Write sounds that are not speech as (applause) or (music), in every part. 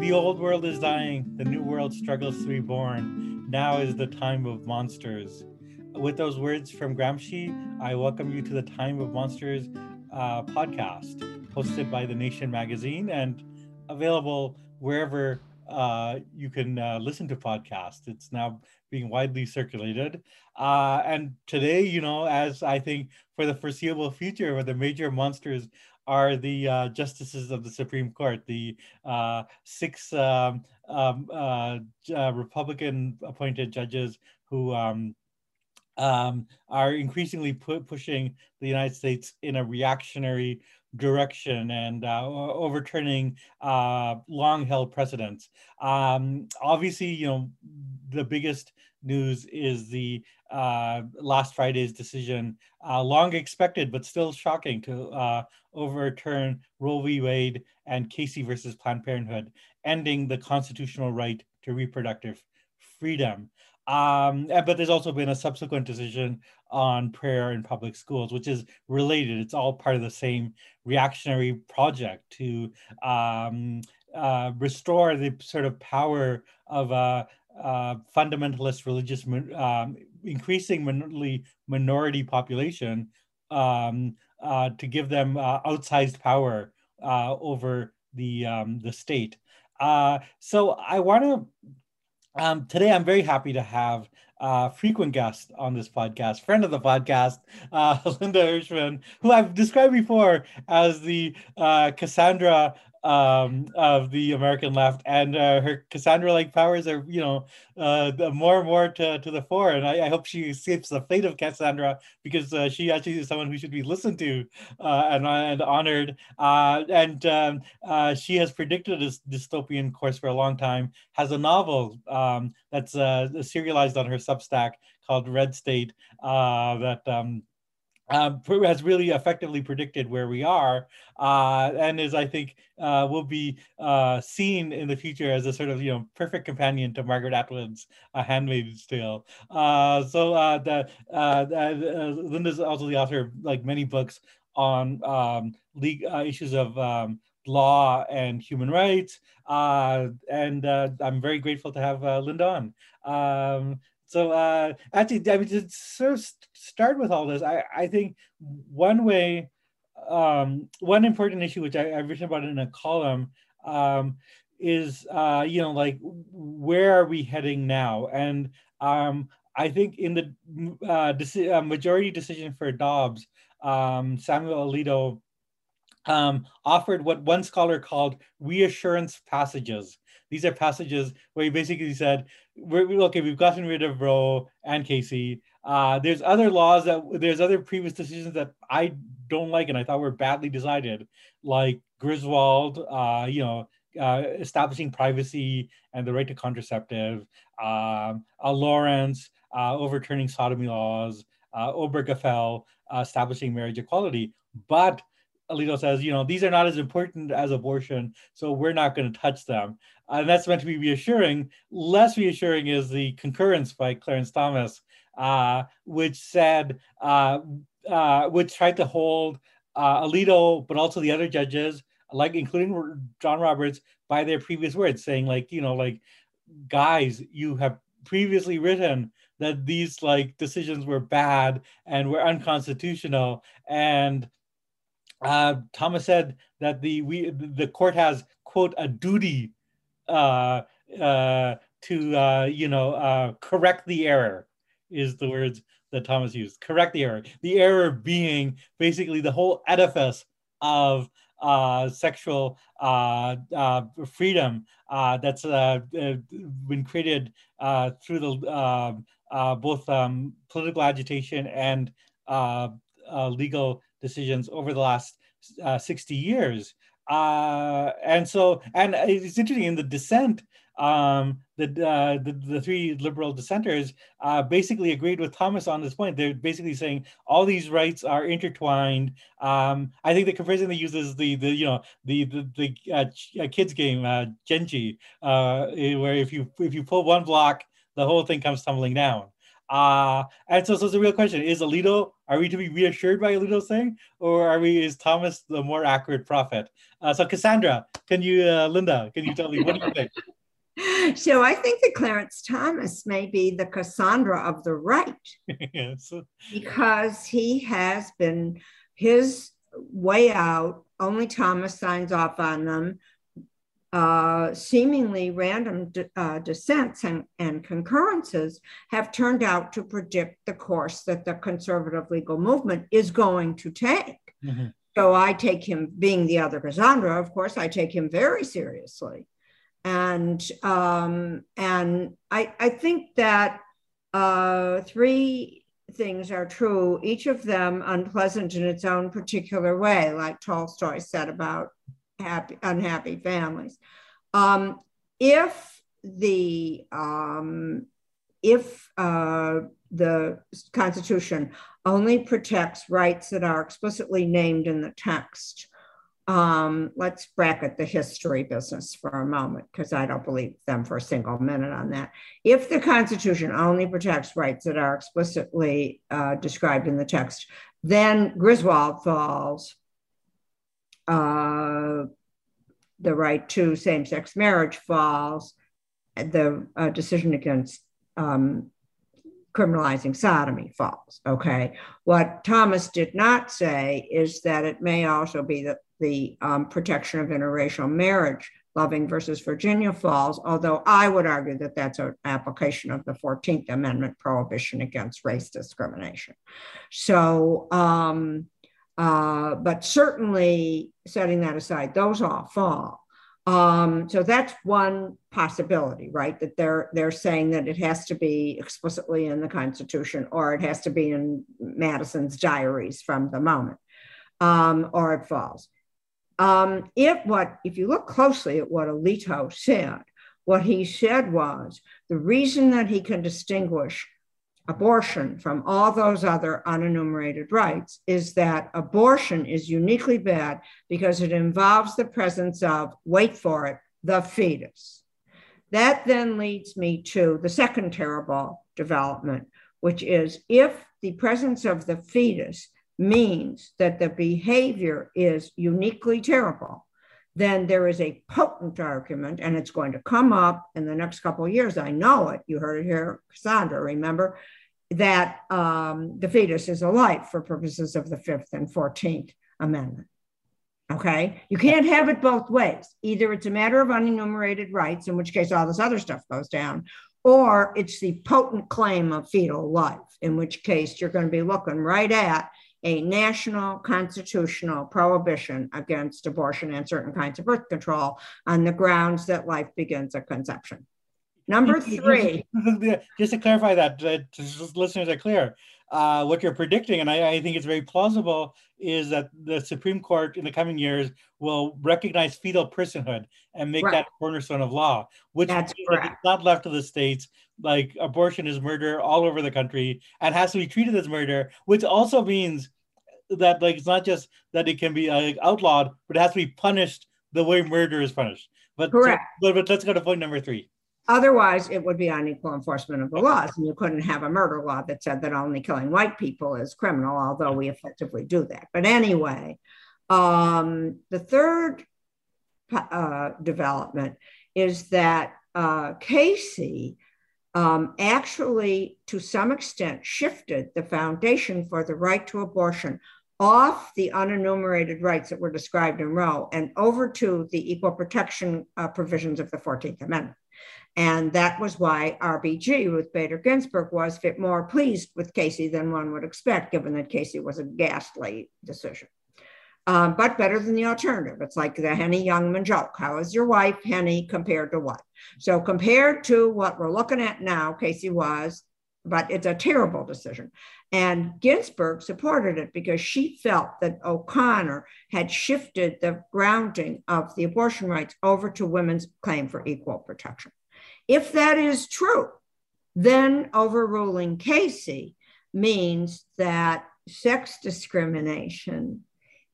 The old world is dying, the new world struggles to be born. Now is the time of monsters. With those words from Gramsci, I welcome you to the Time of Monsters uh, podcast, hosted by The Nation magazine and available wherever uh, you can uh, listen to podcasts. It's now being widely circulated. Uh, and today, you know, as I think for the foreseeable future, where the major monsters are the uh, justices of the Supreme Court, the uh, six um, um, uh, uh Republican appointed judges who um, um, are increasingly pu- pushing the United States in a reactionary direction and uh, overturning uh, long held precedents. Um, obviously, you know, the biggest news is the uh, last Friday's decision, uh, long expected but still shocking, to uh, overturn Roe v. Wade and Casey versus Planned Parenthood, ending the constitutional right to reproductive freedom. Um, but there's also been a subsequent decision on prayer in public schools, which is related. It's all part of the same reactionary project to um, uh, restore the sort of power of a, a fundamentalist religious um, increasing minority, minority population um, uh, to give them uh, outsized power uh, over the um, the state. Uh, so I want to um, today. I'm very happy to have uh, frequent guest on this podcast, friend of the podcast, uh, (laughs) Linda Hirshman, who I've described before as the uh, Cassandra um, of the American left, and uh, her Cassandra-like powers are, you know, uh, more and more to, to the fore. And I, I, hope she escapes the fate of Cassandra because uh, she actually is someone who should be listened to uh, and, and honored. Uh, and um, uh, she has predicted this dystopian course for a long time. Has a novel um, that's serialized on her Substack called Red State that. Um, (laughs) has really effectively predicted where we are, uh, and is I think uh, will be uh, seen in the future as a sort of you know perfect companion to Margaret Atwood's *A Handmaid's Tale*. Uh, so uh, the, uh, Linda's also the author of like many books on um, issues of um, law and human rights, and I'm very grateful to have Linda on. Um, so uh, actually, I mean, to sort of start with all this, I, I think one way, um, one important issue which I, have written about in a column um, is, uh, you know, like where are we heading now? And um, I think in the uh, deci- uh, majority decision for Dobbs, um, Samuel Alito um, offered what one scholar called reassurance passages. These are passages where he basically said, we're, okay, we've gotten rid of Roe and Casey. Uh, there's other laws that there's other previous decisions that I don't like and I thought were badly decided, like Griswold, uh, you know, uh, establishing privacy and the right to contraceptive, um, Lawrence uh, overturning sodomy laws, uh, Obergefell uh, establishing marriage equality. But Alito says, you know, these are not as important as abortion, so we're not going to touch them. and that's meant to be reassuring. Less reassuring is the concurrence by Clarence Thomas, uh, which said, uh, uh, which tried to hold uh, Alito, but also the other judges, like including John Roberts, by their previous words, saying like, you know, like, guys, you have previously written that these like decisions were bad and were unconstitutional, and uh, Thomas said that the we the court has quote a duty uh, uh, to uh, you know uh, correct the error is the words that Thomas used. Correct the error. The error being basically the whole edifice of uh, sexual uh, uh, freedom uh, that's been created uh, through the both um, political agitation and legal decisions over the last uh, 60 years. Uh, and so, and it's interesting in the dissent, um, the, uh, the, the three liberal dissenters uh, basically agreed with Thomas on this point. They're basically saying all these rights are intertwined. Um, I think the comparison they use is the the you know the the, the uh, uh kids game uh, Jenga, uh, where if you if you pull one block, the whole thing comes tumbling down. Uh, and so, so it's a real question: Is Alito? Are we to be reassured by Alito's saying, or are we? Is Thomas the more accurate prophet? Uh, so, Cassandra, can you, uh, Linda, can you tell me what do you think? (laughs) So I think that Clarence Thomas may be the Cassandra of the right (laughs) yes. because he has been his way out. Only Thomas signs off on them. Uh, seemingly random uh, dissents and, and concurrences have turned out to predict the course that the conservative legal movement is going to take. Mm-hmm. So I take him, being the other Cassandra, of course, I take him very seriously and um, and I, I think that uh, three things are true, each of them unpleasant in its own particular way, like Tolstoy said about happy unhappy families. Um, if the um, if uh, the Constitution only protects rights that are explicitly named in the text, um, let's bracket the history business for a moment because I don't believe them for a single minute on that. If the Constitution only protects rights that are explicitly uh, described in the text, then Griswold falls. Uh, the right to same sex marriage falls. The uh, decision against um, criminalizing sodomy falls. Okay. What Thomas did not say is that it may also be that the um, protection of interracial marriage, Loving versus Virginia falls, although I would argue that that's an application of the 14th Amendment prohibition against race discrimination. So, um, uh, but certainly setting that aside, those all fall. Um, so that's one possibility, right? That they're they're saying that it has to be explicitly in the Constitution, or it has to be in Madison's diaries from the moment, um, or it falls. Um, if what if you look closely at what Alito said, what he said was the reason that he can distinguish abortion from all those other unenumerated rights is that abortion is uniquely bad because it involves the presence of, wait for it, the fetus. That then leads me to the second terrible development, which is if the presence of the fetus means that the behavior is uniquely terrible, then there is a potent argument, and it's going to come up in the next couple of years. I know it. You heard it here, Cassandra, remember that um, the fetus is alive for purposes of the Fifth and 14th Amendment. Okay. You can't have it both ways. Either it's a matter of unenumerated rights, in which case all this other stuff goes down, or it's the potent claim of fetal life, in which case you're going to be looking right at a national constitutional prohibition against abortion and certain kinds of birth control on the grounds that life begins at conception. Number three. Just to clarify that, listeners are clear, uh, what you're predicting, and I, I, think it's very plausible, is that the Supreme Court in the coming years will recognize fetal personhood and make right. that cornerstone of law, which That's means that it's not left to the states. Like abortion is murder all over the country and has to be treated as murder, which also means that like it's not just that it can be uh, outlawed, but it has to be punished the way murder is punished. But, Correct. So, but, but let's go to point number three. Otherwise, it would be unequal enforcement of the laws, and you couldn't have a murder law that said that only killing white people is criminal, although we effectively do that. But anyway, um, the third uh, development is that uh, Casey um, actually, to some extent, shifted the foundation for the right to abortion off the unenumerated rights that were described in Roe and over to the equal protection uh, provisions of the 14th Amendment. And that was why RBG, Ruth Bader Ginsburg, was fit more pleased with Casey than one would expect, given that Casey was a ghastly decision. Um, but better than the alternative. It's like the Henny Youngman joke. How is your wife, Henny, compared to what? So, compared to what we're looking at now, Casey was, but it's a terrible decision. And Ginsburg supported it because she felt that O'Connor had shifted the grounding of the abortion rights over to women's claim for equal protection. If that is true, then overruling Casey means that sex discrimination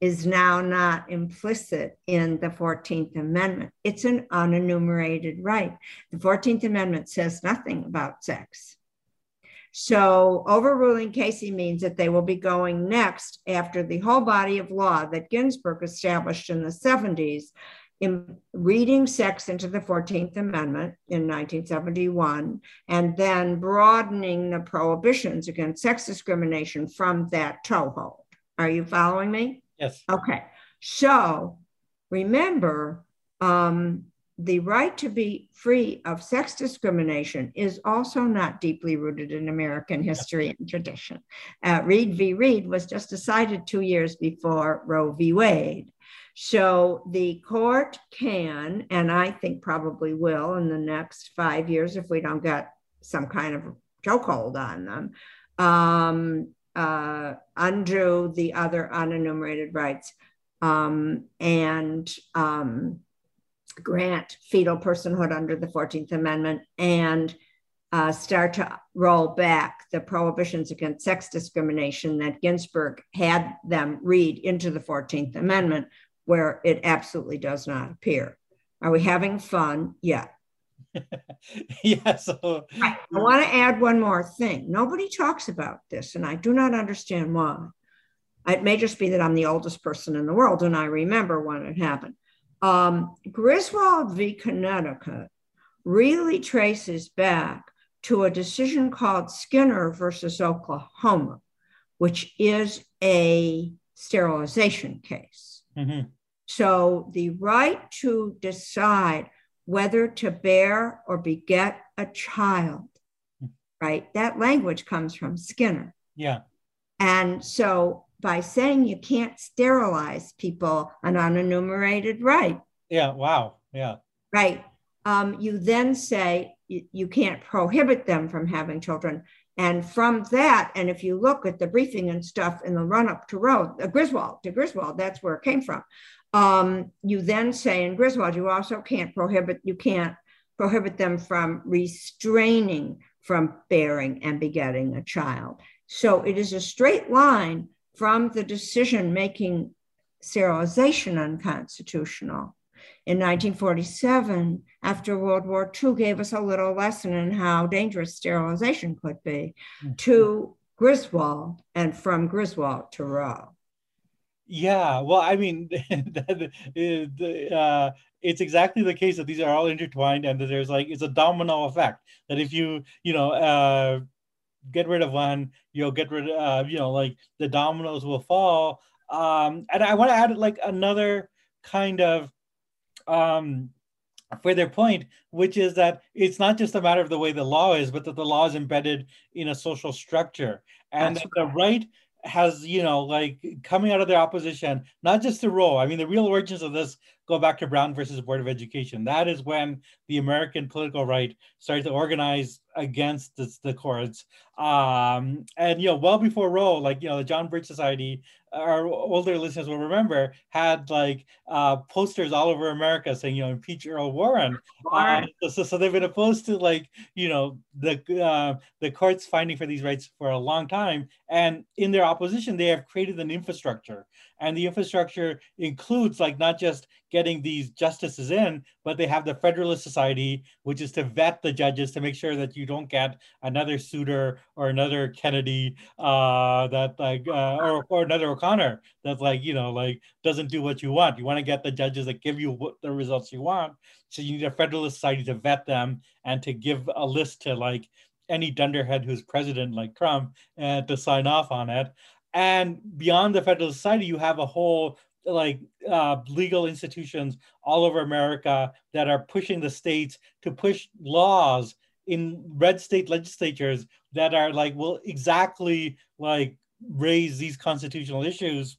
is now not implicit in the 14th Amendment. It's an unenumerated right. The 14th Amendment says nothing about sex. So, overruling Casey means that they will be going next after the whole body of law that Ginsburg established in the 70s in reading sex into the 14th Amendment in 1971, and then broadening the prohibitions against sex discrimination from that toehold. Are you following me? Yes. Okay. So remember, um, the right to be free of sex discrimination is also not deeply rooted in American history and tradition. Uh, Reed v. Reed was just decided two years before Roe v. Wade. So the court can, and I think probably will in the next five years if we don't get some kind of chokehold on them, um, uh, undo the other unenumerated rights um, and um, grant fetal personhood under the 14th Amendment and uh, start to roll back the prohibitions against sex discrimination that Ginsburg had them read into the 14th Amendment where it absolutely does not appear. Are we having fun? Yeah. (laughs) yeah. So I, I want to add one more thing. Nobody talks about this, and I do not understand why. It may just be that I'm the oldest person in the world and I remember when it happened. Um, Griswold v. Connecticut really traces back to a decision called Skinner versus Oklahoma, which is a sterilization case. Mm-hmm. So the right to decide whether to bear or beget a child, right? That language comes from Skinner. Yeah. And so by saying you can't sterilize people, an unenumerated right. Yeah. Wow. Yeah. Right. Um, you then say you, you can't prohibit them from having children. And from that, and if you look at the briefing and stuff in the run up to Roe, uh, Griswold, to Griswold, that's where it came from. Um, you then say in Griswold, you also can't prohibit, you can't prohibit them from restraining from bearing and begetting a child. So it is a straight line from the decision making sterilization unconstitutional in 1947 after World War II gave us a little lesson in how dangerous sterilization could be mm-hmm. to Griswold and from Griswold to Roe. Yeah, well, I mean, (laughs) uh, it's exactly the case that these are all intertwined and that there's like, it's a domino effect that if you, you know, uh, get rid of one, you'll get rid of, uh, you know, like the dominoes will fall. Um, and I want to add like another kind of um, for their point, which is that it's not just a matter of the way the law is, but that the law is embedded in a social structure, and that the right has, you know, like coming out of their opposition, not just the Roe. I mean, the real origins of this go back to Brown versus Board of Education. That is when the American political right started to organize against the, the courts. Um, and, you know, well before Roe, like, you know, the John Birch Society, our older listeners will remember, had like uh, posters all over America saying, you know, impeach Earl Warren. Uh, so, so they've been opposed to like, you know, the, uh, the courts fighting for these rights for a long time. And in their opposition, they have created an infrastructure and the infrastructure includes like not just getting these justices in, but they have the Federalist Society, which is to vet the judges to make sure that you don't get another Souter or another Kennedy uh, that like uh, or, or another O'Connor that like you know like doesn't do what you want. You want to get the judges that give you what the results you want. So you need a Federalist Society to vet them and to give a list to like any dunderhead who's president like Trump and to sign off on it. And beyond the Federal Society, you have a whole like uh, legal institutions all over America that are pushing the states to push laws in red state legislatures that are like will exactly like raise these constitutional issues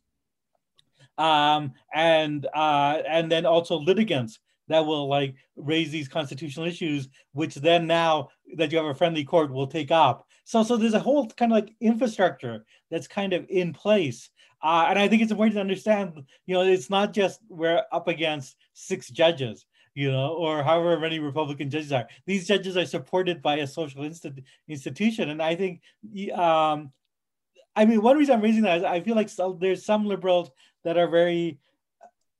um, and uh, and then also litigants that will like raise these constitutional issues, which then now that you have a friendly court will take up. So, so there's a whole kind of like infrastructure that's kind of in place. Uh, and I think it's important to understand, you know, it's not just we're up against six judges, you know, or however many Republican judges are. These judges are supported by a social insti- institution. And I think, um, I mean, one reason I'm raising that is I feel like so, there's some liberals that are very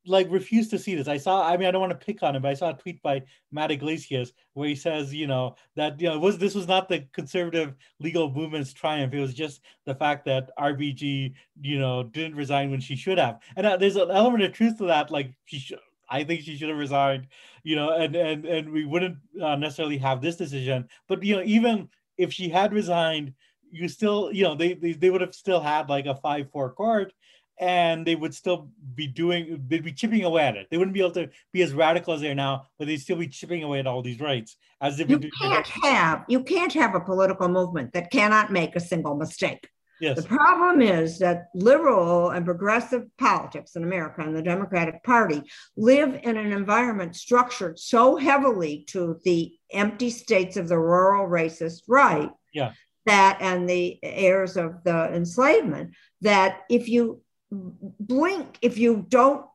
like refuse to see this. I saw, I mean, I don't want to pick on him, but I saw a tweet by Matt Yglesias where he says, you know, that you know, was this was not the conservative legal movement's triumph. It was just the fact that RBG, you know, didn't resign when she should have. And uh, there's an element of truth to that. Like she should, I think she should have resigned, you know, and and and we wouldn't uh, necessarily have this decision. But you know, even if she had resigned, you still, you know, they they, they would have still had like a five four court and they would still be doing they'd be chipping away at it. They wouldn't be able to be as radical as they are now but they'd still be chipping away at all these rights as if you can't have you can't have a political movement that cannot make a single mistake. Yes. the problem is that liberal and progressive politics in america and the democratic party live in an environment structured so heavily to the empty states of the rural racist right yeah. that and the heirs of the enslavement that if you blink if you don't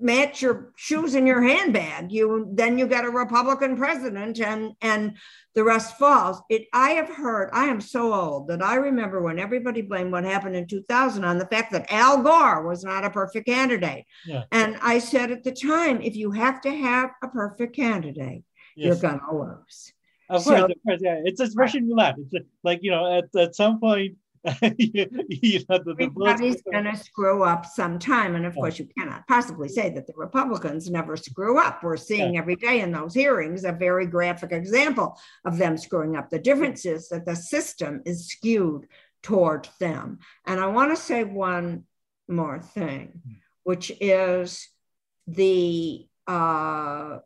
match your shoes in your handbag you then you get a republican president and and the rest falls it i have heard i am so old that i remember when everybody blamed what happened in 2000 on the fact that al gore was not a perfect candidate yeah. and i said at the time if you have to have a perfect candidate yes. you're gonna lose of course, so, of course, yeah. It's a Russian roulette. It's like you know, at, at some point, (laughs) you know, the, Everybody's (laughs) going to screw up sometime. And of yeah. course, you cannot possibly say that the Republicans never screw up. We're seeing yeah. every day in those hearings a very graphic example of them screwing up. The difference is that the system is skewed toward them. And I want to say one more thing, hmm. which is the uh,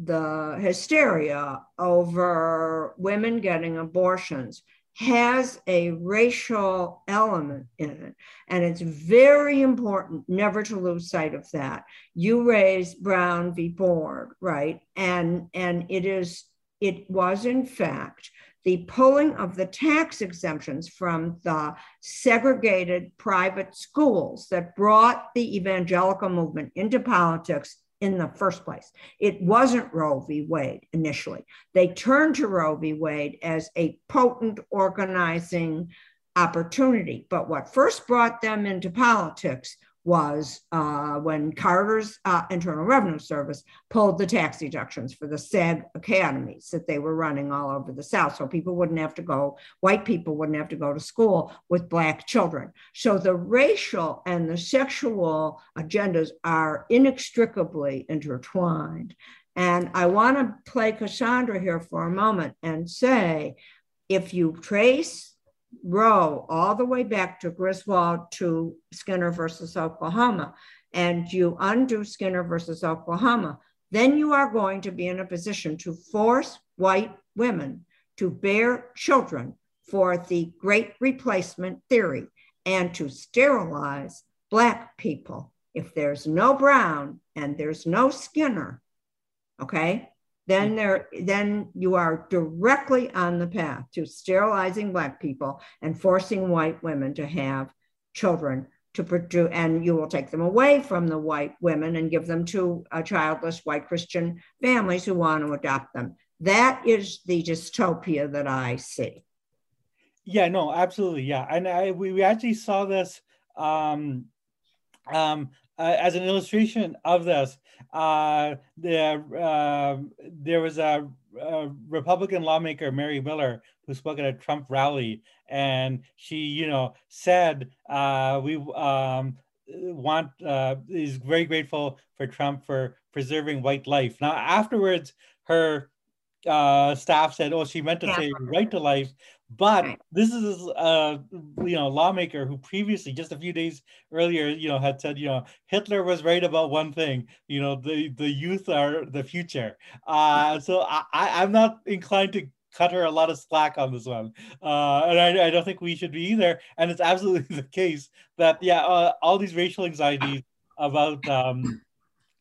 the hysteria over women getting abortions has a racial element in it. And it's very important never to lose sight of that. You raised Brown v. Board, right? And, and it is, it was in fact the pulling of the tax exemptions from the segregated private schools that brought the evangelical movement into politics in the first place. It wasn't Roe v. Wade initially. They turned to Roe v. Wade as a potent organizing opportunity. But what first brought them into politics was uh, when Carter's uh, Internal Revenue Service pulled the tax deductions for the seg academies that they were running all over the South. So people wouldn't have to go, white people wouldn't have to go to school with Black children. So the racial and the sexual agendas are inextricably intertwined. And I want to play Cassandra here for a moment and say if you trace Roe all the way back to Griswold to Skinner versus Oklahoma, and you undo Skinner versus Oklahoma, then you are going to be in a position to force white women to bear children for the great replacement theory and to sterilize Black people. If there's no Brown and there's no Skinner, okay, then there then you are directly on the path to sterilizing black people and forcing white women to have children to produce and you will take them away from the white women and give them to a childless white christian families who want to adopt them. That is the dystopia that i see. Yeah no absolutely yeah. And I, we, we actually saw this um um, uh, as an illustration of this, uh, there, uh, there was a, a, Republican lawmaker, Mary Miller, who spoke at a Trump rally, and she, you know, said, uh, "We um, want uh, is very grateful for Trump for preserving white life." Now, afterwards, her uh, staff said, "Oh, she meant to yeah. say right to life." But right. this is a you know lawmaker who previously, just a few days earlier, you know, had said, you know, Hitler was right about one thing. You know, the the youth are the future. Uh, (laughs) so I, I'm not inclined to cut her a lot of slack on this one, uh, and I, I don't think we should be either. And it's absolutely (laughs) the case that yeah, uh, all these racial anxieties about um,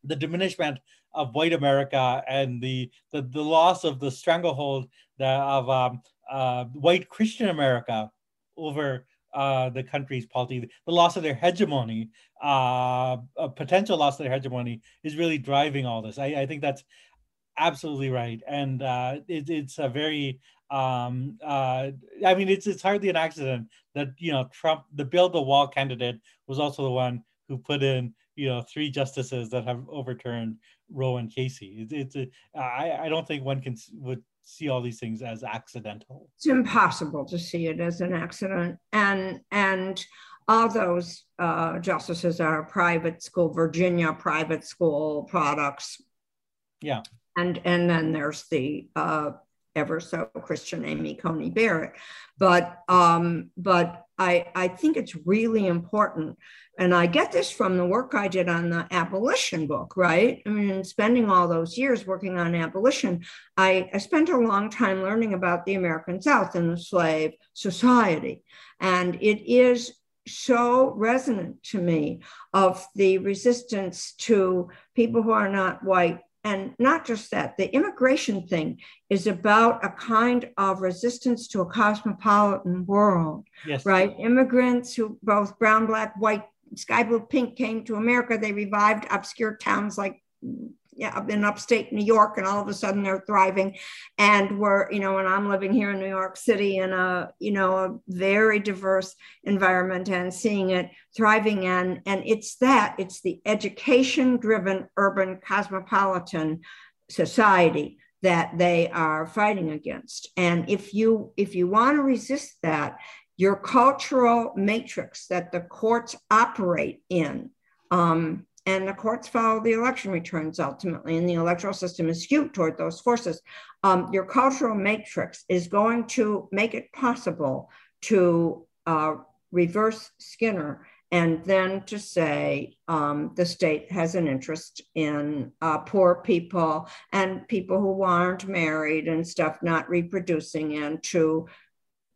the diminishment of white America and the the, the loss of the stranglehold that, of um, uh, white Christian America over uh, the country's polity, the loss of their hegemony, uh, a potential loss of their hegemony, is really driving all this. I, I think that's absolutely right, and uh, it, it's a very. Um, uh, I mean, it's it's hardly an accident that you know Trump, the build the wall candidate, was also the one who put in you know three justices that have overturned Roe and Casey. It's, it's a, I, I don't think one can would see all these things as accidental. It's impossible to see it as an accident, and and all those uh, justices are private school, Virginia private school products. Yeah, and and then there's the uh, ever so Christian Amy Coney Barrett, but um, but I I think it's really important and I get this from the work I did on the abolition book, right? I mean, spending all those years working on abolition, I, I spent a long time learning about the American South and the slave society. And it is so resonant to me of the resistance to people who are not white and not just that, the immigration thing is about a kind of resistance to a cosmopolitan world, yes. right? Immigrants who both brown, black, white, Sky Blue Pink came to America, they revived obscure towns like in upstate New York, and all of a sudden they're thriving. And we're, you know, and I'm living here in New York City in a, you know, a very diverse environment and seeing it thriving. And and it's that, it's the education-driven urban cosmopolitan society that they are fighting against. And if you if you want to resist that, your cultural matrix that the courts operate in. Um, and the courts follow the election returns ultimately, and the electoral system is skewed toward those forces. Um, your cultural matrix is going to make it possible to uh, reverse Skinner and then to say um, the state has an interest in uh, poor people and people who aren't married and stuff not reproducing and to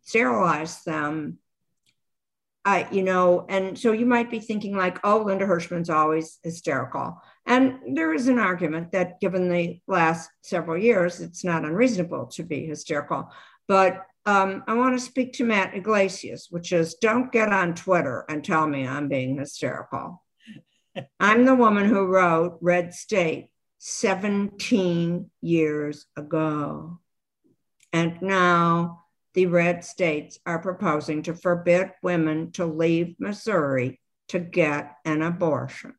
sterilize them. I, you know, and so you might be thinking like, oh, Linda Hirshman's always hysterical. And there is an argument that given the last several years, it's not unreasonable to be hysterical. But um, I want to speak to Matt Yglesias, which is don't get on Twitter and tell me I'm being hysterical. (laughs) I'm the woman who wrote Red State 17 years ago. And now the red states are proposing to forbid women to leave Missouri to get an abortion.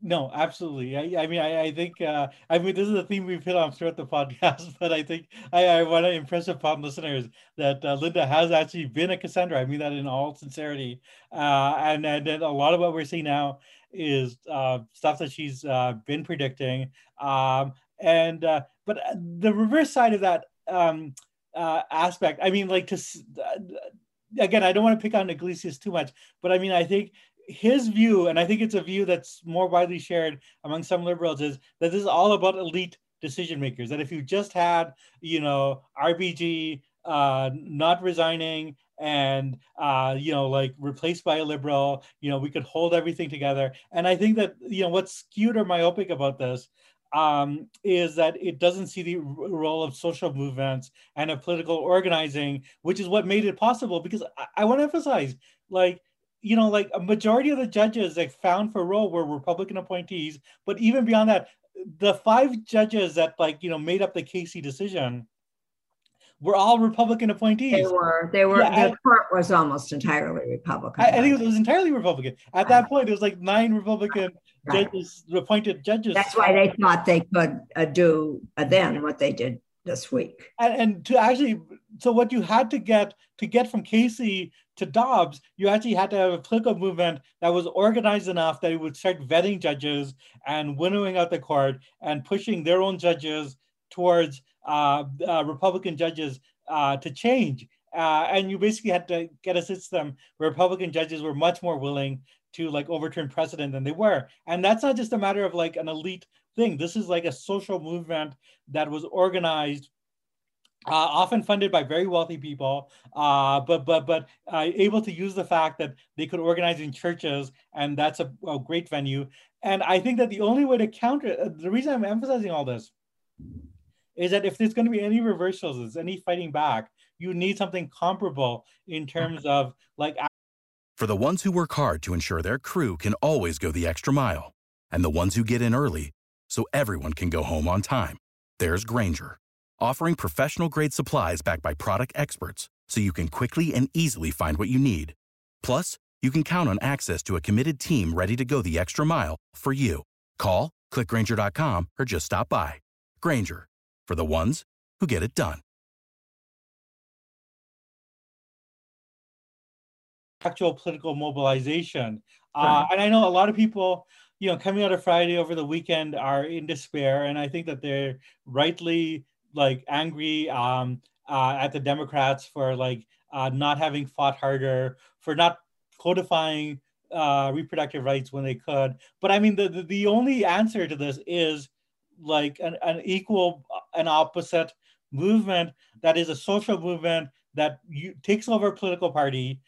No, absolutely. I, I mean, I, I think, uh, I mean, this is a theme we've hit on throughout the (laughs) podcast, but I think I, I want to impress upon listeners that uh, Linda has actually been a Cassandra. I mean that in all sincerity. Uh, and, and, a lot of what we're seeing now is uh, stuff that she's uh, been predicting. Um, and, uh, but the reverse side of that, um, uh, aspect. I mean, like to uh, again, I don't want to pick on Yglesias too much, but I mean, I think his view, and I think it's a view that's more widely shared among some liberals, is that this is all about elite decision makers. That if you just had, you know, RBG uh, not resigning and uh, you know like replaced by a liberal you know we could hold everything together and i think that you know what's skewed or myopic about this um, is that it doesn't see the role of social movements and of political organizing, which is what made it possible. Because I, I want to emphasize, like, you know, like a majority of the judges that found for Roe were Republican appointees, but even beyond that, the five judges that like you know made up the Casey decision were all Republican appointees. They were. They were. Yeah, the I, court was almost entirely Republican. I, I think it was entirely Republican. At that point, it was like nine Republican right. judges, appointed judges. That's why they thought they could uh, do uh, then what they did this week. And, and to actually, so what you had to get to get from Casey to Dobbs, you actually had to have a political movement that was organized enough that it would start vetting judges and winnowing out the court and pushing their own judges towards Republican judges uh, to change. Uh, and you basically had to get a system where Republican judges were much more willing to like overturn precedent than they were. And that's not just a matter of like an elite thing. This is like a social movement that was organized uh, often funded by very wealthy people, uh, but but but uh, able to use the fact that they could organize in churches, and that's a, a great venue. And I think that the only way to counter uh, the reason I'm emphasizing all this is that if there's going to be any reversals, any fighting back, you need something comparable in terms of like. For the ones who work hard to ensure their crew can always go the extra mile, and the ones who get in early so everyone can go home on time, there's Grainger offering professional grade supplies backed by product experts so you can quickly and easily find what you need. Plus, you can count on access to a committed team ready to go the extra mile for you. Call, clickgrainger.com, or just stop by. Grainger, for the ones who get it done. Actual political mobilization. Uh, and I know a lot of people, you know, coming out of Friday over the weekend are in despair. And I think that they're rightly like angry um, uh, at the Democrats for like uh, not having fought harder, for not codifying uh, reproductive rights when they could. But I mean, the, the, the only answer to this is like an, an equal, an opposite movement that is a social movement that you, takes over a political party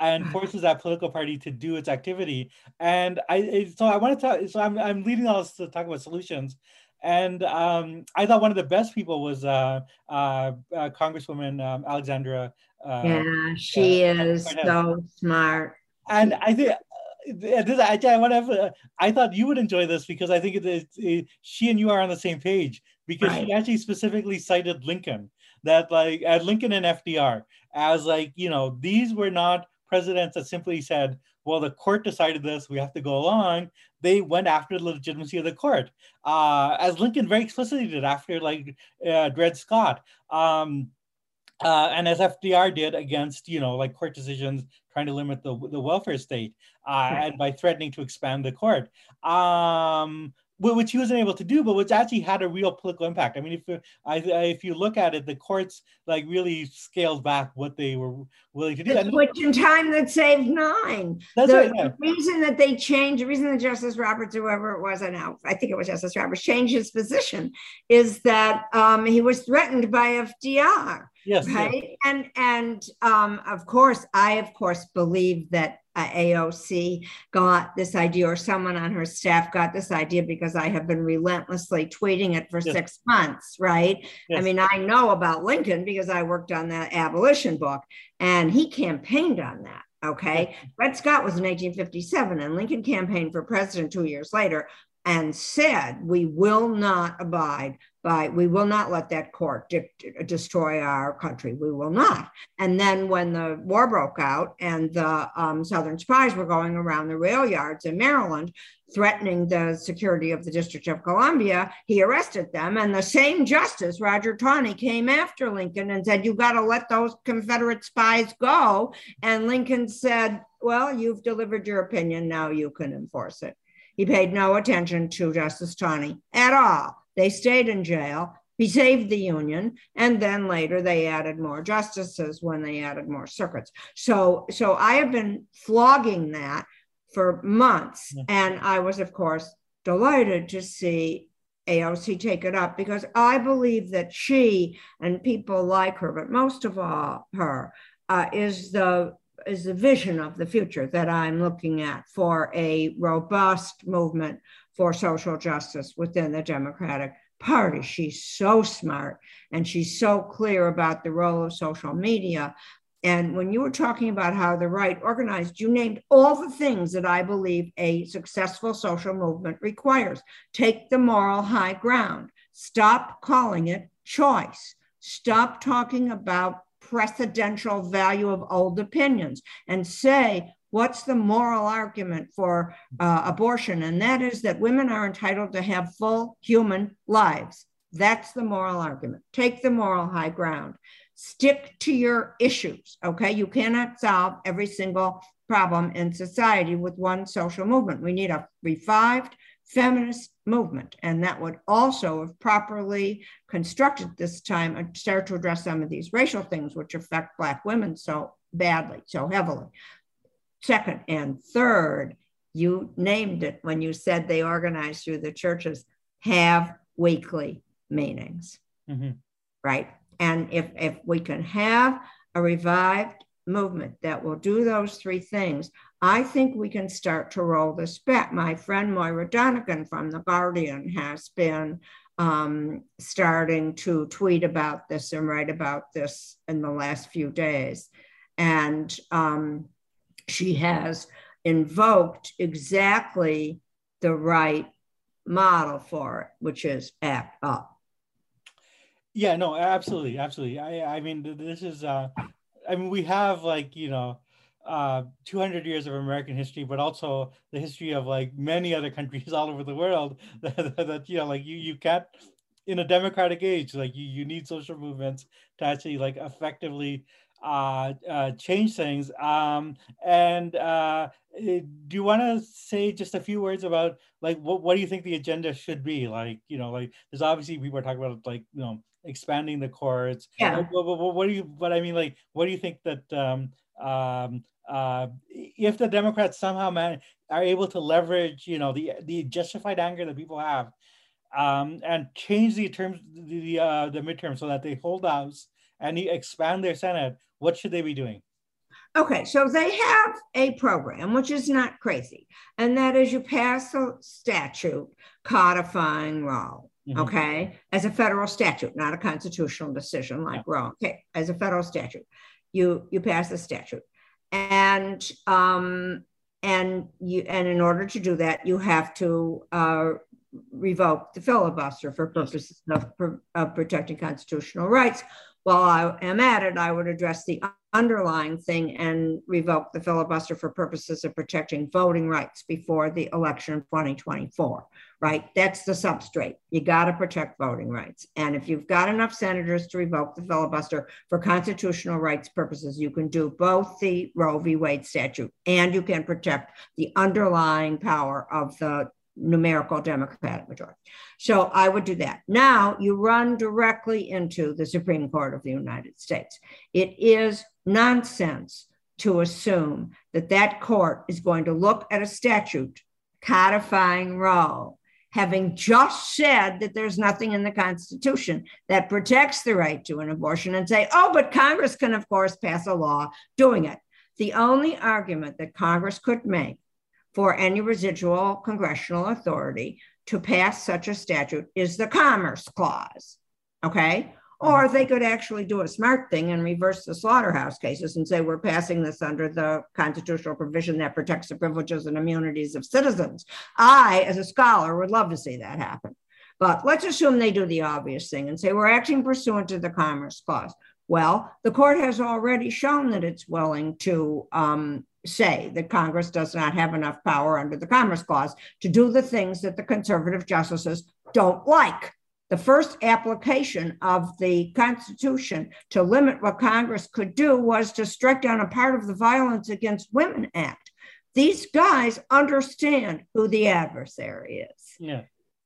and forces that political party to do its activity. And I, so I want to talk, so I'm, I'm leading all this to talk about solutions. And um, I thought one of the best people was uh, uh, uh, Congresswoman um, Alexandria. Uh, yeah, she uh, is so smart. And I think this actually I want to. I thought you would enjoy this because I think it, it, it, she and you are on the same page because right. she actually specifically cited Lincoln that like at Lincoln and FDR as like you know these were not presidents that simply said well, the court decided this, we have to go along. They went after the legitimacy of the court, uh, as Lincoln very explicitly did after like uh, Dred Scott. Um, uh, and as FDR did against, you know, like court decisions trying to limit the, the welfare state uh, and by threatening to expand the court. Um, which he wasn't able to do, but which actually had a real political impact. I mean, if you, I, if you look at it, the courts like really scaled back what they were willing to do. Switch in time that saved nine. That's the, right, yeah. the reason that they changed, the reason that Justice Roberts, whoever it was, I know, I think it was Justice Roberts, changed his position is that um, he was threatened by FDR. Yes. Right. Yes. And and um, of course, I of course believe that uh, AOC got this idea, or someone on her staff got this idea because I have been relentlessly tweeting it for yes. six months, right? Yes. I mean, I know about Lincoln because I worked on that abolition book and he campaigned on that. Okay. Dred Scott was in 1857 and Lincoln campaigned for president two years later and said, We will not abide by, we will not let that court destroy our country. We will not. And then when the war broke out and the um, Southern spies were going around the rail yards in Maryland, threatening the security of the District of Columbia, he arrested them. And the same justice, Roger Taney, came after Lincoln and said, You got to let those Confederate spies go. And Lincoln said, Well, you've delivered your opinion. Now you can enforce it. He paid no attention to Justice Taney at all. They stayed in jail. He saved the Union, and then later they added more justices when they added more circuits. So, so I have been flogging that for months, and I was, of course, delighted to see AOC take it up because I believe that she and people like her, but most of all her, uh, is the is the vision of the future that I'm looking at for a robust movement for social justice within the Democratic Party. She's so smart and she's so clear about the role of social media. And when you were talking about how the right organized, you named all the things that I believe a successful social movement requires. Take the moral high ground, stop calling it choice Stop talking about precedential value of old opinions and say, what's the moral argument for uh, abortion? And that is that women are entitled to have full human lives. That's the moral argument. Take the moral high ground. Stick to your issues. Okay. You cannot solve every single problem in society with one social movement. We need a revived feminist movement. And that would also, if properly constructed this time, uh, start to address some of these racial things which affect Black women so badly, so heavily. Second and third, you named it when you said they organize through the churches, have weekly meetings. Mm-hmm. Right. And if, if we can have a revived movement that will do those three things, I think we can start to roll this back. My friend Moira Donegan from The Guardian has been um, starting to tweet about this and write about this in the last few days. And um, she has invoked exactly the right model for it, which is act up. Yeah, no, absolutely, absolutely. I, I mean, this is, uh, I mean, we have like, you know, uh, 200 years of American history, but also the history of like many other countries (laughs) all over the world (laughs) that, that, you know, like you, you can't, in a democratic age, like you, you need social movements to actually like effectively uh, uh, change things. Um, and uh, eh, do you want to say just a few words about like what, what do you think the agenda should be? Like, you know, like there's obviously people are talking about like, you know, expanding the courts. Yeah. What, what, what do you, what I mean, like, what do you think that um, um, uh, if the Democrats somehow man, are able to leverage, you know, the the justified anger that people have, um, and change the terms, the uh, the midterm, so that they hold house and expand their Senate, what should they be doing? Okay, so they have a program which is not crazy, and that is you pass a statute codifying Roe. Mm-hmm. Okay, as a federal statute, not a constitutional decision like yeah. Roe. Okay, as a federal statute, you you pass the statute and um, and you and in order to do that, you have to uh, revoke the filibuster for purposes of, of protecting constitutional rights. While I am at it, I would address the underlying thing and revoke the filibuster for purposes of protecting voting rights before the election in 2024, right? That's the substrate. You got to protect voting rights. And if you've got enough senators to revoke the filibuster for constitutional rights purposes, you can do both the Roe v. Wade statute and you can protect the underlying power of the numerical Democratic majority. So I would do that. Now you run directly into the Supreme Court of the United States. It is nonsense to assume that that court is going to look at a statute codifying Roe, having just said that there's nothing in the Constitution that protects the right to an abortion, and say, oh, but Congress can, of course, pass a law doing it. The only argument that Congress could make for any residual congressional authority to pass such a statute is the Commerce Clause. Okay. Or they could actually do a smart thing and reverse the slaughterhouse cases and say, we're passing this under the constitutional provision that protects the privileges and immunities of citizens. I, as a scholar, would love to see that happen. But let's assume they do the obvious thing and say, we're acting pursuant to the Commerce Clause. Well, the court has already shown that it's willing to um, say that Congress does not have enough power under the Commerce Clause to do the things that the conservative justices don't like. The first application of the Constitution to limit what Congress could do was to strike down a part of the Violence Against Women Act. These guys understand who the adversary is. Yeah.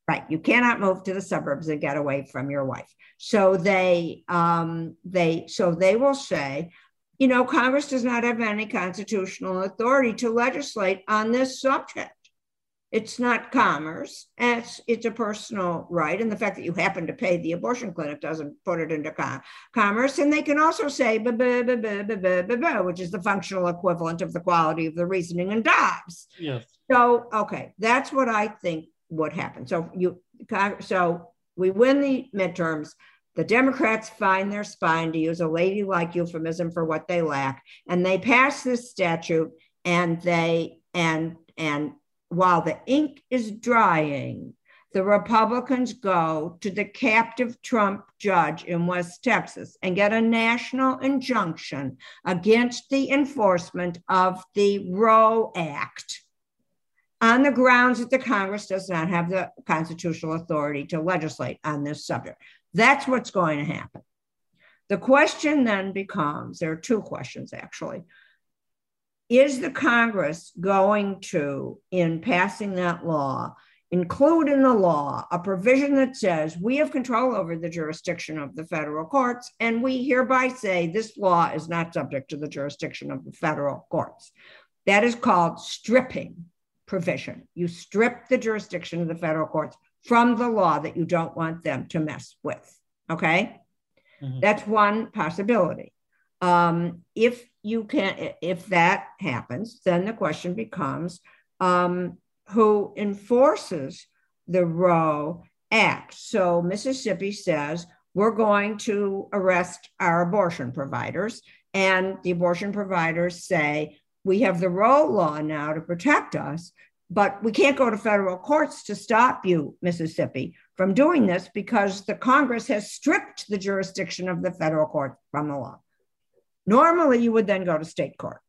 Right. You cannot move to the suburbs and get away from your wife. So they um, they so they will say, you know, Congress does not have any constitutional authority to legislate on this subject. It's not commerce. It's, it's a personal right. And the fact that you happen to pay the abortion clinic doesn't put it into com- commerce. And they can also say, which is the functional equivalent of the quality of the reasoning in Dobbs. Yes. So, okay, that's what I think would happen. So you, so we win the midterms. The Democrats find their spine, to use a ladylike euphemism for what they lack, and they pass this statute. And they and and while the ink is drying, the Republicans go to the captive Trump judge in West Texas and get a national injunction against the enforcement of the Roe Act on the grounds that the Congress does not have the constitutional authority to legislate on this subject. That's what's going to happen. The question then becomes there are two questions actually. Is the Congress going to, in passing that law, include in the law a provision that says we have control over the jurisdiction of the federal courts, and we hereby say this law is not subject to the jurisdiction of the federal courts? That is called stripping provision. You strip the jurisdiction of the federal courts from the law that you don't want them to mess with. Okay. Mm-hmm. That's one possibility. Um, if you can, if that happens, then the question becomes um, who enforces the Roe Act. So Mississippi says we're going to arrest our abortion providers, and the abortion providers say we have the Roe law now to protect us, but we can't go to federal courts to stop you, Mississippi, from doing this because the Congress has stripped the jurisdiction of the federal court from the law. Normally, you would then go to state court.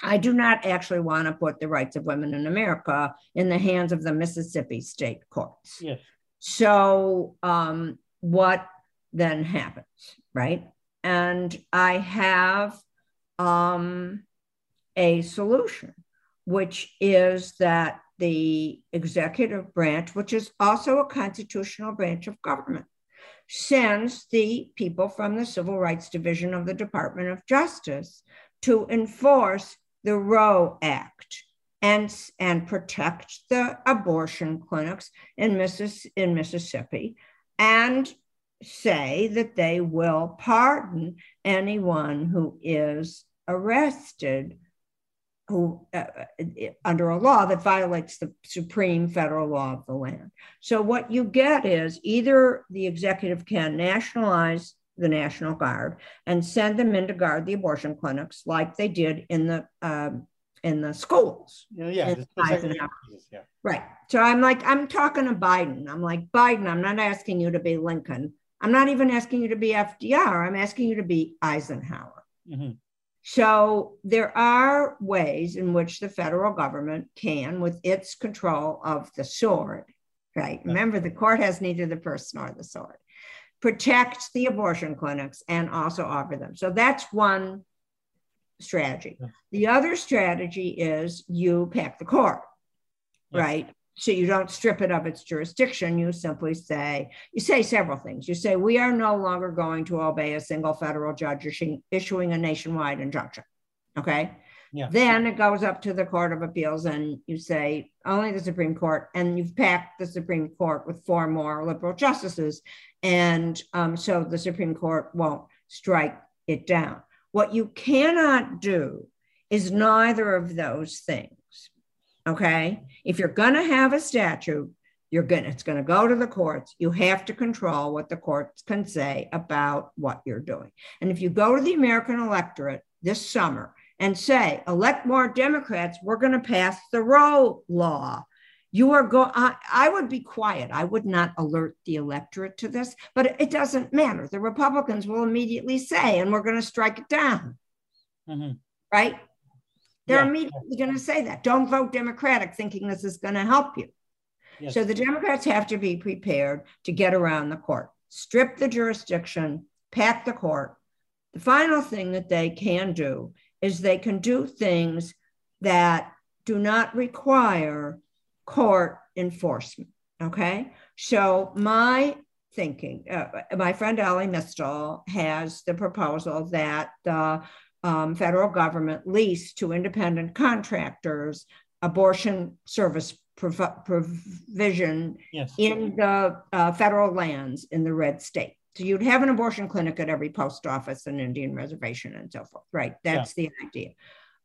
I do not actually want to put the rights of women in America in the hands of the Mississippi state courts. Yes. So, um, what then happens, right? And I have um, a solution, which is that the executive branch, which is also a constitutional branch of government, sends the people from the Civil Rights Division of the Department of Justice to enforce the Roe Act and, and protect the abortion clinics in, Missis, in Mississippi and say that they will pardon anyone who is arrested who uh, uh, under a law that violates the supreme federal law of the land. So what you get is either the executive can nationalize the National Guard and send them in to guard the abortion clinics like they did in the um, in the schools. Yeah, yeah, yeah. Right. So I'm like, I'm talking to Biden. I'm like, Biden, I'm not asking you to be Lincoln. I'm not even asking you to be FDR. I'm asking you to be Eisenhower. Mm-hmm. So there are ways in which the federal government can, with its control of the sword, right? Remember, the court has neither the purse nor the sword, protect the abortion clinics and also offer them. So that's one strategy. The other strategy is you pack the court, right? So you don't strip it of its jurisdiction you simply say you say several things. You say we are no longer going to obey a single federal judge issuing a nationwide injunction. Okay? Yeah. then it goes up to the court of appeals and you say only the supreme court and you've packed the supreme court with four more liberal justices and um, so the supreme court won't strike it down. What you cannot do is neither of those things Okay. If you're going to have a statute, you're going to, it's going to go to the courts. You have to control what the courts can say about what you're doing. And if you go to the American electorate this summer and say, elect more Democrats, we're going to pass the Roe law. You are going, I would be quiet. I would not alert the electorate to this, but it doesn't matter. The Republicans will immediately say, and we're going to strike it down. Mm-hmm. Right? They're yeah. immediately going to say that. Don't vote Democratic thinking this is going to help you. Yes. So the Democrats have to be prepared to get around the court, strip the jurisdiction, pack the court. The final thing that they can do is they can do things that do not require court enforcement. Okay. So my thinking, uh, my friend Elie Mystal has the proposal that the um, federal government lease to independent contractors abortion service prov- provision yes. in the uh, federal lands in the red state. So you'd have an abortion clinic at every post office and Indian reservation and so forth, right? That's yeah. the idea.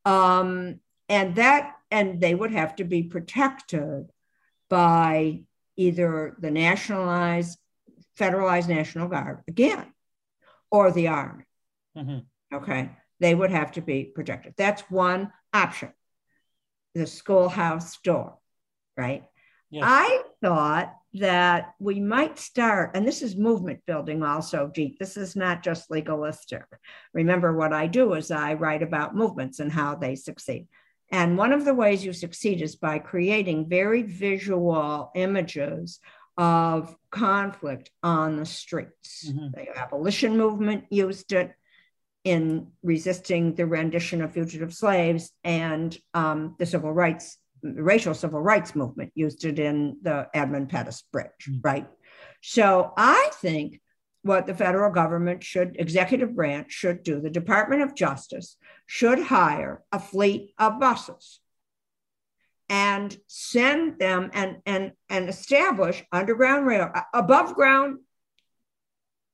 Um, and that, and they would have to be protected by either the nationalized, federalized National Guard again, or the Army. Mm-hmm. Okay they would have to be projected. That's one option. The schoolhouse door, right? Yes. I thought that we might start, and this is movement building also, Jeet. This is not just legalistic. Remember, what I do is I write about movements and how they succeed. And one of the ways you succeed is by creating very visual images of conflict on the streets. Mm-hmm. The abolition movement used it in resisting the rendition of fugitive slaves, and um, the civil rights, racial civil rights movement used it in the Edmund Pettus Bridge, mm-hmm. right? So I think what the federal government should, executive branch should do, the Department of Justice should hire a fleet of buses and send them and, and, and establish underground rail, above ground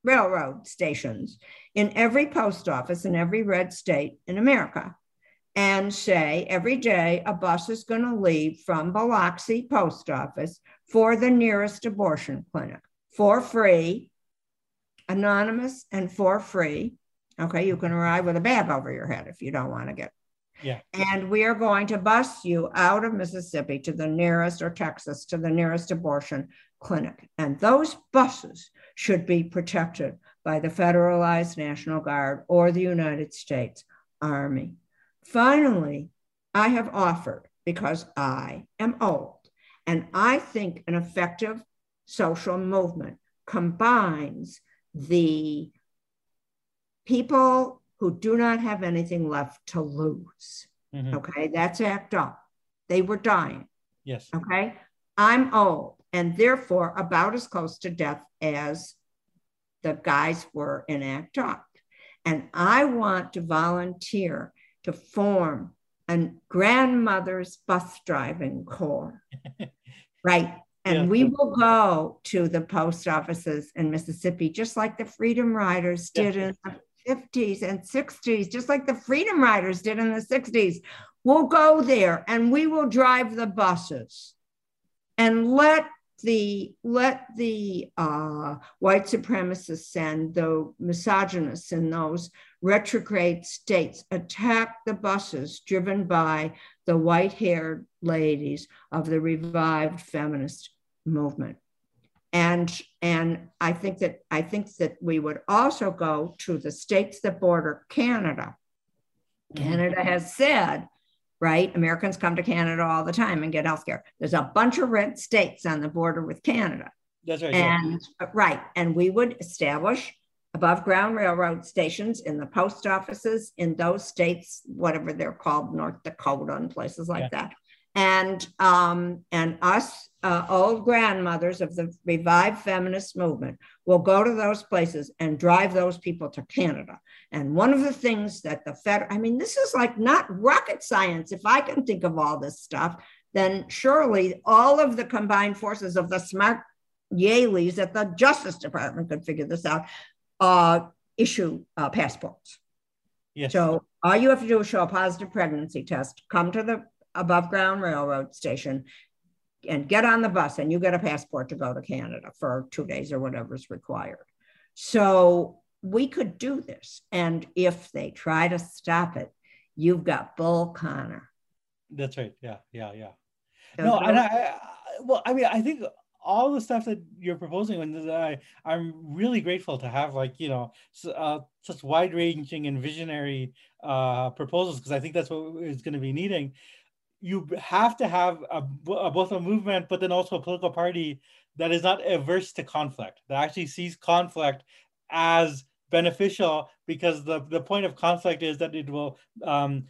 railroad stations in every post office in every red state in America and say every day a bus is going to leave from Biloxi post office for the nearest abortion clinic for free anonymous and for free. Okay, you can arrive with a bag over your head if you don't want to get. Yeah. And we are going to bus you out of Mississippi to the nearest or Texas to the nearest abortion clinic. And those buses should be protected by the Federalized National Guard or the United States Army. Finally, I have offered because I am old and I think an effective social movement combines the people who do not have anything left to lose. Mm-hmm. Okay, that's ACT UP. They were dying. Yes. Okay, I'm old and therefore about as close to death as the guys were in ACT UP. And I want to volunteer to form a grandmother's bus driving corps. (laughs) right. And yeah. we will go to the post offices in Mississippi, just like the Freedom Riders did yeah. in the 50s and 60s, just like the Freedom Riders did in the 60s. We'll go there and we will drive the buses and let the let the uh, white supremacists and the misogynists in those retrograde states attack the buses driven by the white-haired ladies of the revived feminist movement. And, and I think that I think that we would also go to the states that border Canada. Mm-hmm. Canada has said, right? Americans come to Canada all the time and get health care. There's a bunch of red states on the border with Canada. That's right. And yeah. right. And we would establish above ground railroad stations in the post offices in those states, whatever they're called, North Dakota and places like yeah. that and um, and us uh, old grandmothers of the revived feminist movement will go to those places and drive those people to Canada. And one of the things that the Fed, I mean, this is like not rocket science. If I can think of all this stuff, then surely all of the combined forces of the smart Yalies at the Justice Department could figure this out. Uh, issue uh, passports. Yes. So all you have to do is show a positive pregnancy test. Come to the above ground railroad station and get on the bus and you get a passport to go to Canada for two days or whatever is required. So we could do this. And if they try to stop it, you've got Bull Connor. That's right. Yeah, yeah, yeah. no, and I, well, I mean, I think all the stuff that you're proposing, and I, I'm really grateful to have like you know uh, such wide-ranging and visionary uh, proposals because I think that's what is going to be needing you have to have a, a, both a movement, but then also a political party that is not averse to conflict, that actually sees conflict as beneficial because the, the point of conflict is that it will um,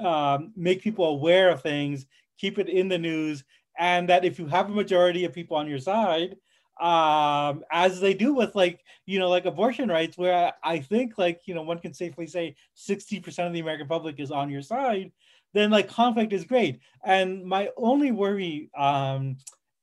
uh, make people aware of things, keep it in the news, and that if you have a majority of people on your side, um, as they do with like you know like abortion rights, where I, I think like you know one can safely say sixty percent of the American public is on your side then like conflict is great. And my only worry um,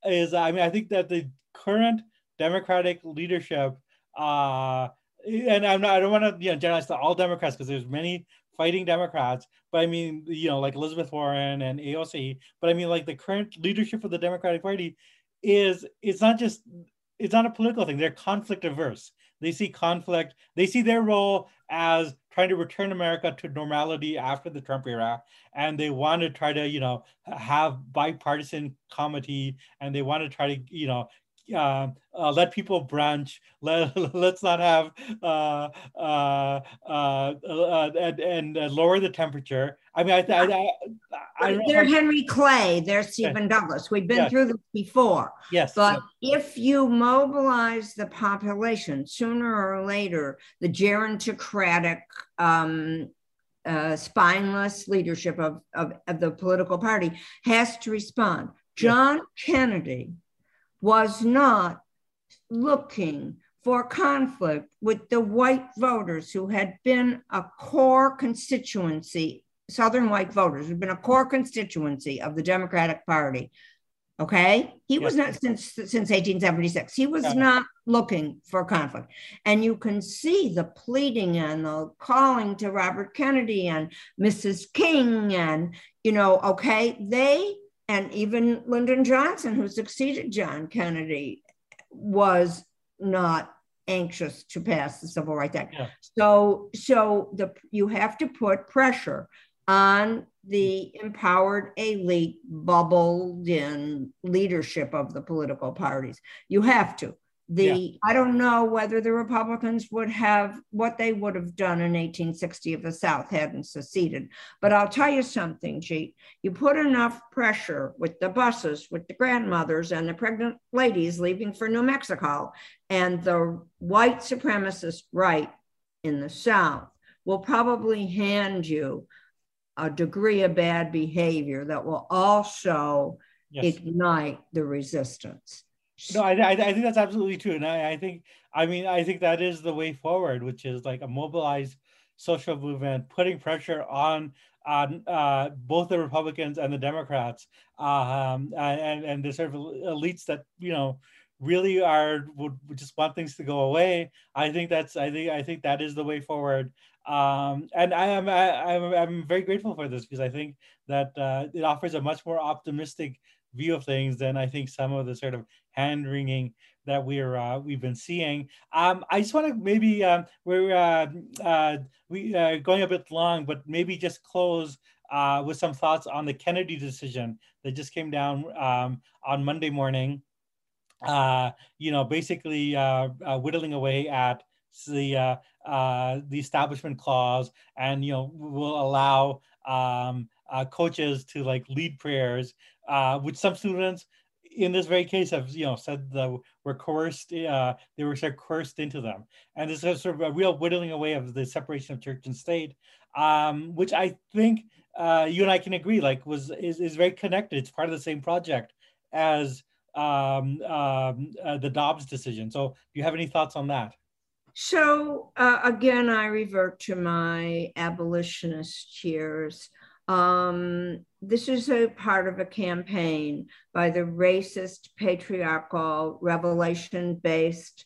is, I mean, I think that the current Democratic leadership, uh, and I'm not, I don't want to you know generalize to all Democrats because there's many fighting Democrats, but I mean, you know, like Elizabeth Warren and AOC, but I mean, like the current leadership of the Democratic Party is it's not just it's not a political thing. They're conflict averse. They see conflict. They see their role as trying to return America to normality after the Trump era, and they want to try to, you know, have bipartisan committee, and they want to try to, you know, uh, uh, let people branch. Let (laughs) let's not have uh, uh, uh, uh and, and lower the temperature. I mean, I, I, I, I they're Henry Clay, they're Stephen yes. Douglas. We've been yes. through this before. Yes. But yes. if you mobilize the population sooner or later, the gerontocratic, um, uh, spineless leadership of, of, of the political party has to respond. John Kennedy was not looking for conflict with the white voters who had been a core constituency, Southern white voters who'd been a core constituency of the Democratic Party. Okay, he yes. was not since since 1876. He was not looking for conflict, and you can see the pleading and the calling to Robert Kennedy and Mrs. King, and you know, okay, they and even Lyndon Johnson, who succeeded John Kennedy, was not anxious to pass the Civil Rights Act. Yeah. So, so the you have to put pressure on the empowered elite, bubbled in leadership of the political parties. You have to the yeah. i don't know whether the republicans would have what they would have done in 1860 if the south hadn't seceded but i'll tell you something Jeet. you put enough pressure with the buses with the grandmothers and the pregnant ladies leaving for new mexico and the white supremacist right in the south will probably hand you a degree of bad behavior that will also yes. ignite the resistance no, I, I, I think that's absolutely true, and I, I think I mean I think that is the way forward, which is like a mobilized social movement, putting pressure on on uh, both the Republicans and the Democrats, um, and and the sort of elites that you know really are would, would just want things to go away. I think that's I think I think that is the way forward. Um, and I am I, am I'm very grateful for this because I think that uh, it offers a much more optimistic view of things than I think some of the sort of hand wringing that we're uh, we've been seeing. Um, I just want to maybe um, we're uh, uh, we uh, going a bit long, but maybe just close uh, with some thoughts on the Kennedy decision that just came down um, on Monday morning. Uh, you know, basically whittling away at the the establishment clause, and you know will allow um, coaches to like lead prayers uh, which some students in this very case have you know said that were coerced uh, they were sort of coerced into them. And this is sort of a real whittling away of the separation of church and state um, which i think uh, you and i can agree like was is, is very connected. It's part of the same project as um, um, uh, the dobbs decision. So do you have any thoughts on that? So uh, again i revert to my abolitionist years. Um, this is a part of a campaign by the racist, patriarchal, revelation based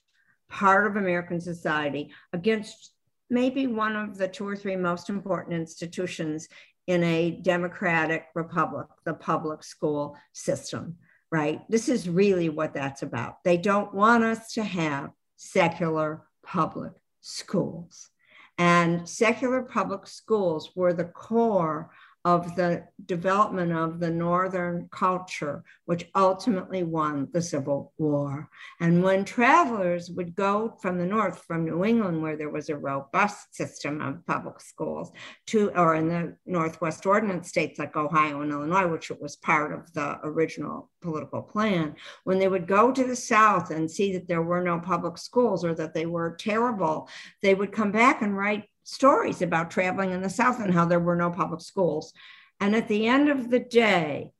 part of American society against maybe one of the two or three most important institutions in a democratic republic, the public school system, right? This is really what that's about. They don't want us to have secular public schools. And secular public schools were the core of the development of the Northern culture, which ultimately won the Civil War. And when travelers would go from the North, from New England, where there was a robust system of public schools, to, or in the Northwest Ordinance states like Ohio and Illinois, which was part of the original political plan, when they would go to the South and see that there were no public schools or that they were terrible, they would come back and write stories about traveling in the South and how there were no public schools. And at the end of the day,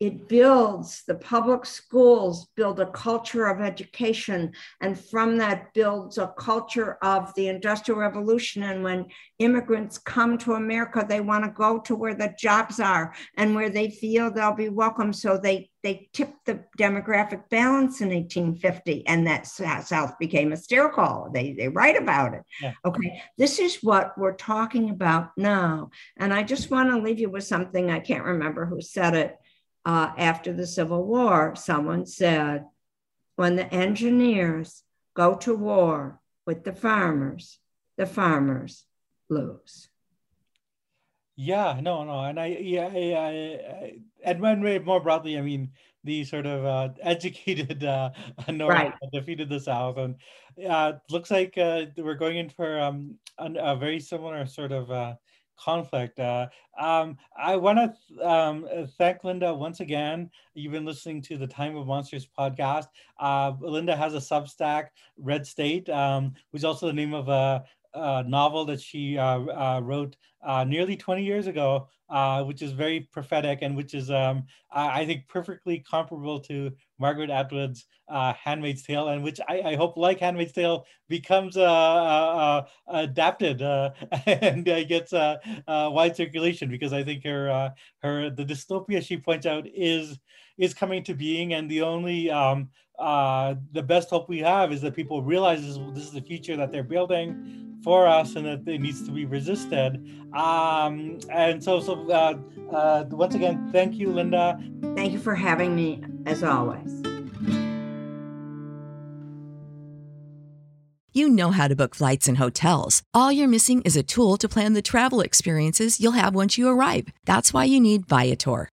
it builds the public schools build a culture of education and from that builds a culture of the industrial revolution and when immigrants come to america they want to go to where the jobs are and where they feel they'll be welcome. So they they tipped the demographic balance in 1850 and that south became hysterical. They they write about it. Yeah. okay this is what we're talking about now and i just want to leave you with something i can't remember who said it uh, after the Civil War, someone said, when the engineers go to war with the farmers, the farmers lose. Yeah, no, no, and I, yeah, I, I, and more broadly, I mean, the sort of uh, (laughs) educated uh, North right. defeated the South, and uh, looks like uh, we're going in for um, a very similar sort of uh, conflict. Uh, um, I want to th- um, thank Linda once again. You've been listening to the Time of Monsters podcast. Uh, Linda has a Substack, Red State, um, which is also the name of a, a novel that she uh, uh wrote uh, nearly 20 years ago, uh, which is very prophetic and which is, um, I think, perfectly comparable to Margaret Atwood's uh, Handmaid's Tale, and which I, I, hope, like Handmaid's Tale, becomes uh, uh, adapted (laughs) and gets wide circulation because I think her her the dystopia she points out is is coming to being, and the only um, uh, the best hope we have is that people realize this, this is the future that they're building for us and that it needs to be resisted. Um, and so, so uh, uh, once again, thank you, Linda. Thank you for having me, as always. You know how to book flights and hotels. All you're missing is a tool to plan the travel experiences you'll have once you arrive. That's why you need Viator.